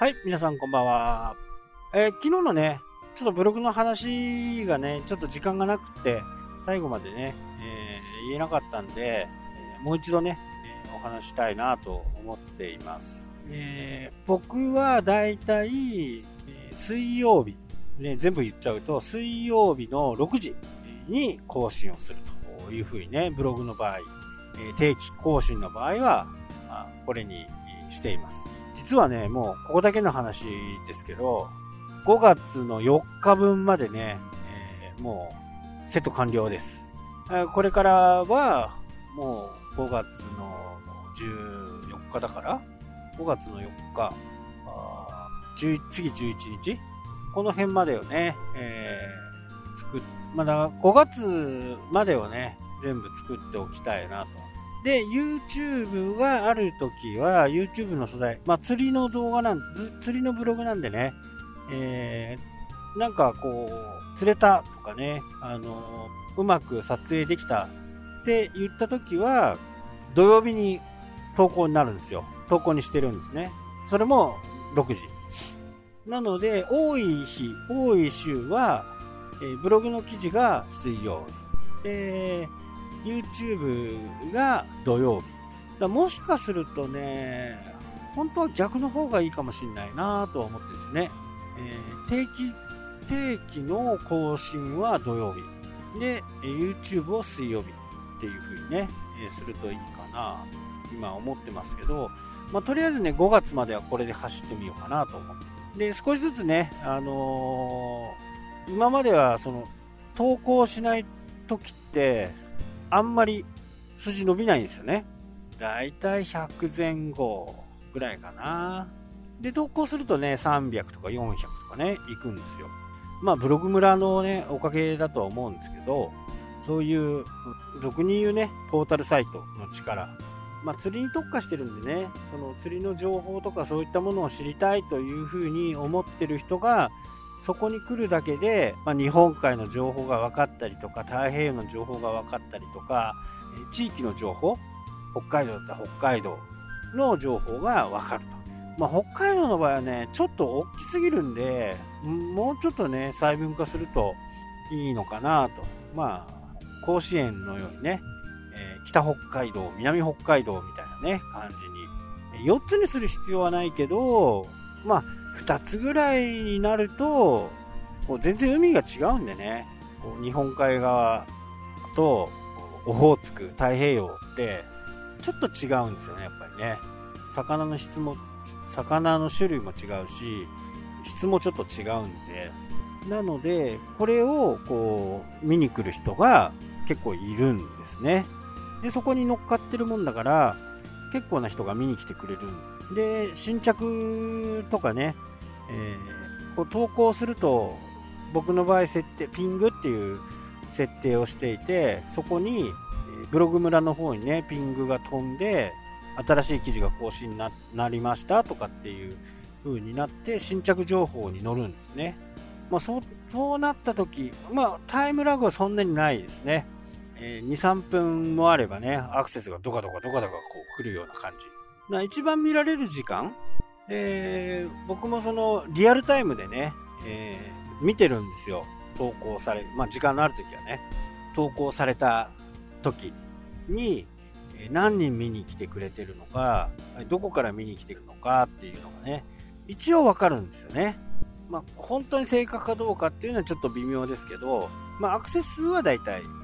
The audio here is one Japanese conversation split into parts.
はい、皆さんこんばんは。えー昨日のね、ちょっとブログの話がね、ちょっと時間がなくて、最後までね、えー言えなかったんで、えもう一度ね、えお話したいなと思っています。えー僕はだいたい、水曜日、ね、全部言っちゃうと、水曜日の6時に更新をするというふうにね、ブログの場合、え定期更新の場合は、あこれにしています。実はね、もうここだけの話ですけど、5月の4日分までね、えーもうセット完了です。これからは、もう5月の14日だから、5月の4日、あ次11日この辺までをね、えー作っ、まだ5月までをね、全部作っておきたいなと。で、YouTube があるときは、YouTube の素材、まあ、釣りの動画なん、釣りのブログなんでね、えー、なんかこう、釣れたとかね、あのうまく撮影できたって言ったときは、土曜日に投稿になるんですよ。投稿にしてるんですね。それも6時。なので、多い日、多い週は、えーブログの記事が水曜日。で、YouTube が土曜日。だもしかするとね、本当は逆の方がいいかもしれないなとは思ってですね。えー定期、定期の更新は土曜日。で、YouTube を水曜日っていう風にね、えーするといいかな今思ってますけど、まあ、とりあえずね、5月まではこれで走ってみようかなと思って。で、少しずつね、あのー今まではその、投稿しない時って、あんまり数字伸びないんですよね。だいたい100前後ぐらいかな。で、投稿するとね、300とか400とかね、行くんですよ。まあ、ブログ村のね、おかげだとは思うんですけど、そういう、俗に言うね、トータルサイトの力。まあ、釣りに特化してるんでね、その釣りの情報とかそういったものを知りたいというふうに思ってる人が、そこに来るだけで、まあ、日本海の情報が分かったりとか、太平洋の情報が分かったりとか、地域の情報、北海道だったら北海道の情報が分かると。まあ、北海道の場合はね、ちょっと大きすぎるんで、もうちょっとね、細分化するといいのかなと。まあ、甲子園のようにね、えー北北海道、南北海道みたいなね、感じに。4つにする必要はないけど、まあ、2つぐらいになると、こう全然海が違うんでね、こう日本海側とオホーツク、太平洋って、ちょっと違うんですよね、やっぱりね。魚の質も、魚の種類も違うし、質もちょっと違うんで、なので、これをこう、見に来る人が結構いるんですね。で、そこに乗っかってるもんだから、結構な人が見に来てくれるんです。で、新着とかね、えーこう投稿すると、僕の場合設定、ピングっていう設定をしていて、そこに、ブログ村の方にね、ピングが飛んで、新しい記事が更新にななりましたとかっていう風になって、新着情報に載るんですね。まあ、そう、そうなった時、まあ、タイムラグはそんなにないですね。えー2、3分もあればね、アクセスがドカドカドカドカこう来るような感じ。な一番見られる時間、えー僕もそのリアルタイムでね、えー見てるんですよ。投稿され、まあ時間のある時はね、投稿された時に、何人見に来てくれてるのか、どこから見に来てるのかっていうのがね、一応わかるんですよね。まあ本当に正確かどうかっていうのはちょっと微妙ですけど、まあアクセス数は大体えー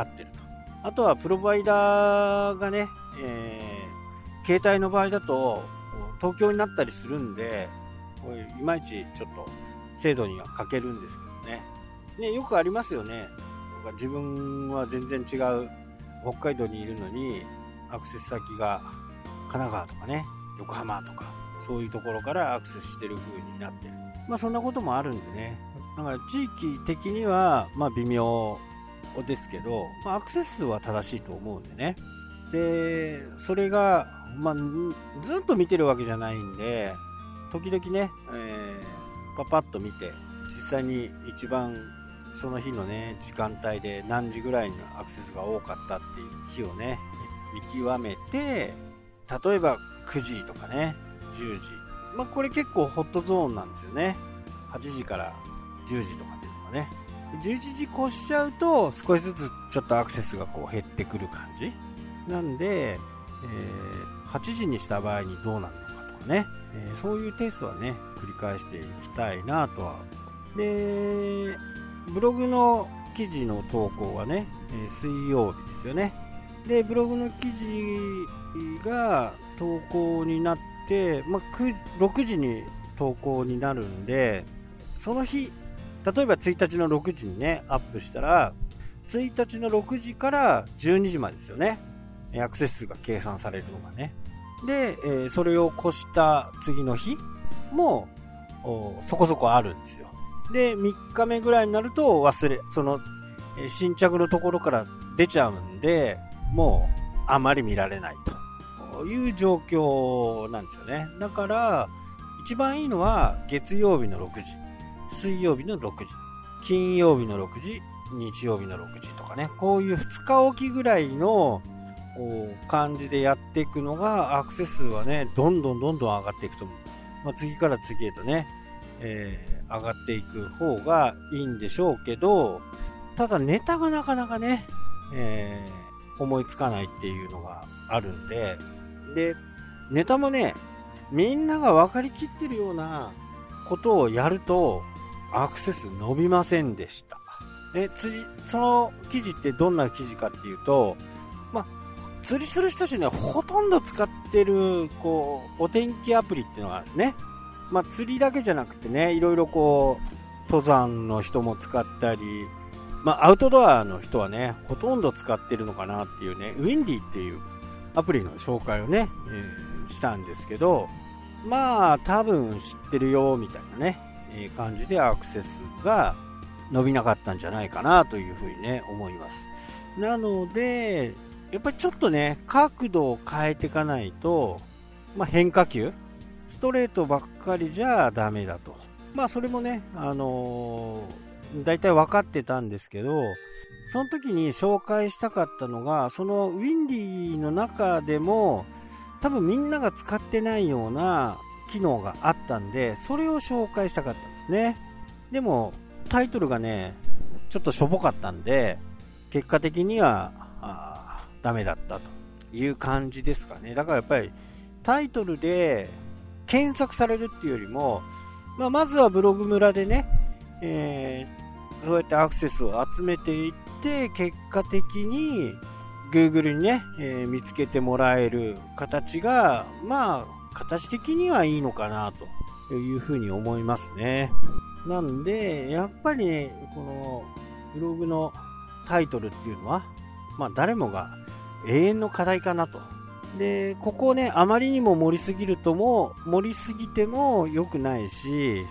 合ってると。あとはプロバイダーがね、えー携帯の場合だと、東京になったりするんで、こういまいちちょっと精度には欠けるんですけどね。ね、よくありますよね。自分は全然違う北海道にいるのに、アクセス先が神奈川とかね、横浜とか、そういうところからアクセスしてる風になってる。まあそんなこともあるんでね。だから地域的には、まあ微妙ですけど、まあアクセス数は正しいと思うんでね。で、それが、まあ、ずっと見てるわけじゃないんで、時々ね、えーパパッと見て、実際に一番その日のね、時間帯で何時ぐらいのアクセスが多かったっていう日をね、見極めて、例えば9時とかね、10時まあ、これ結構ホットゾーンなんですよね。8時から10時とかっていうのがね。11時越しちゃうと少しずつちょっとアクセスがこう減ってくる感じ。なんで、えー、8時にした場合にどうなるのかとかね、えー、そういうテストはね繰り返していきたいなとは。でブログの記事の投稿はね、え水曜日ですよね。でブログの記事が投稿になって、まあ、6時に投稿になるんでその日例えば1日の6時にねアップしたら1日の6時から12時までですよね。アクセス数が計算されるのがね。で、えー、それを越した次の日もそこそこあるんですよ。で3日目ぐらいになると忘れそのえ新着のところから出ちゃうんでもうあまり見られないと。いう状況なんですよね。だから、一番いいのは月曜日の6時、水曜日の6時、金曜日の6時、日曜日の6時とかね、こういう2日おきぐらいの感じでやっていくのが、アクセス数はね、どんどんどんどん上がっていくと思います。まあ、次から次へとね、えー、上がっていく方がいいんでしょうけど、ただネタがなかなかね、えー思いつかないっていうのがあるんで、で、ネタもね、みんなが分かりきってるようなことをやると、アクセス伸びませんでした。で、次、その記事ってどんな記事かっていうと、ま、釣りする人たちね、ほとんど使ってる、こう、お天気アプリっていうのがあるんですね。ま、釣りだけじゃなくてね、いろいろこう、登山の人も使ったり、ま、アウトドアの人はね、ほとんど使ってるのかなっていうね、ウィンディっていうアプリの紹介をね、えー、したんですけど、まあ、多分知ってるよ、みたいなね、感じでアクセスが伸びなかったんじゃないかなというふうにね、思います。なので、やっぱりちょっとね、角度を変えていかないと、まあ、変化球、ストレートばっかりじゃダメだと。まあ、それもね、あのー大体分かってたんですけど、その時に紹介したかったのが、そのウィンディの中でも、多分みんなが使ってないような機能があったんで、それを紹介したかったんですね。でも、タイトルがね、ちょっとしょぼかったんで、結果的には、あダメだったという感じですかね。だからやっぱり、タイトルで検索されるっていうよりも、まあ、まずはブログ村でね、えー、そうやってアクセスを集めていって、結果的に Google にね、えー、見つけてもらえる形が、まあ、形的にはいいのかなというふうに思いますね。なんで、やっぱり、ね、このブログのタイトルっていうのは、まあ誰もが永遠の課題かなと。で、ここをね、あまりにも盛りすぎるとも、盛りすぎても良くないし、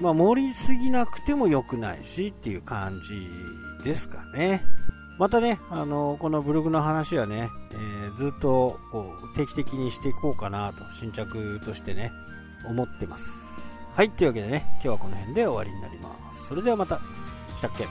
まあ、盛りすぎなくても良くないしっていう感じですかね。またね、あのこのブログの話はね、えー、ずっとこう定期的にしていこうかなと、新着としてね、思ってます。はい、というわけでね、今日はこの辺で終わりになります。それではまた、したっけ？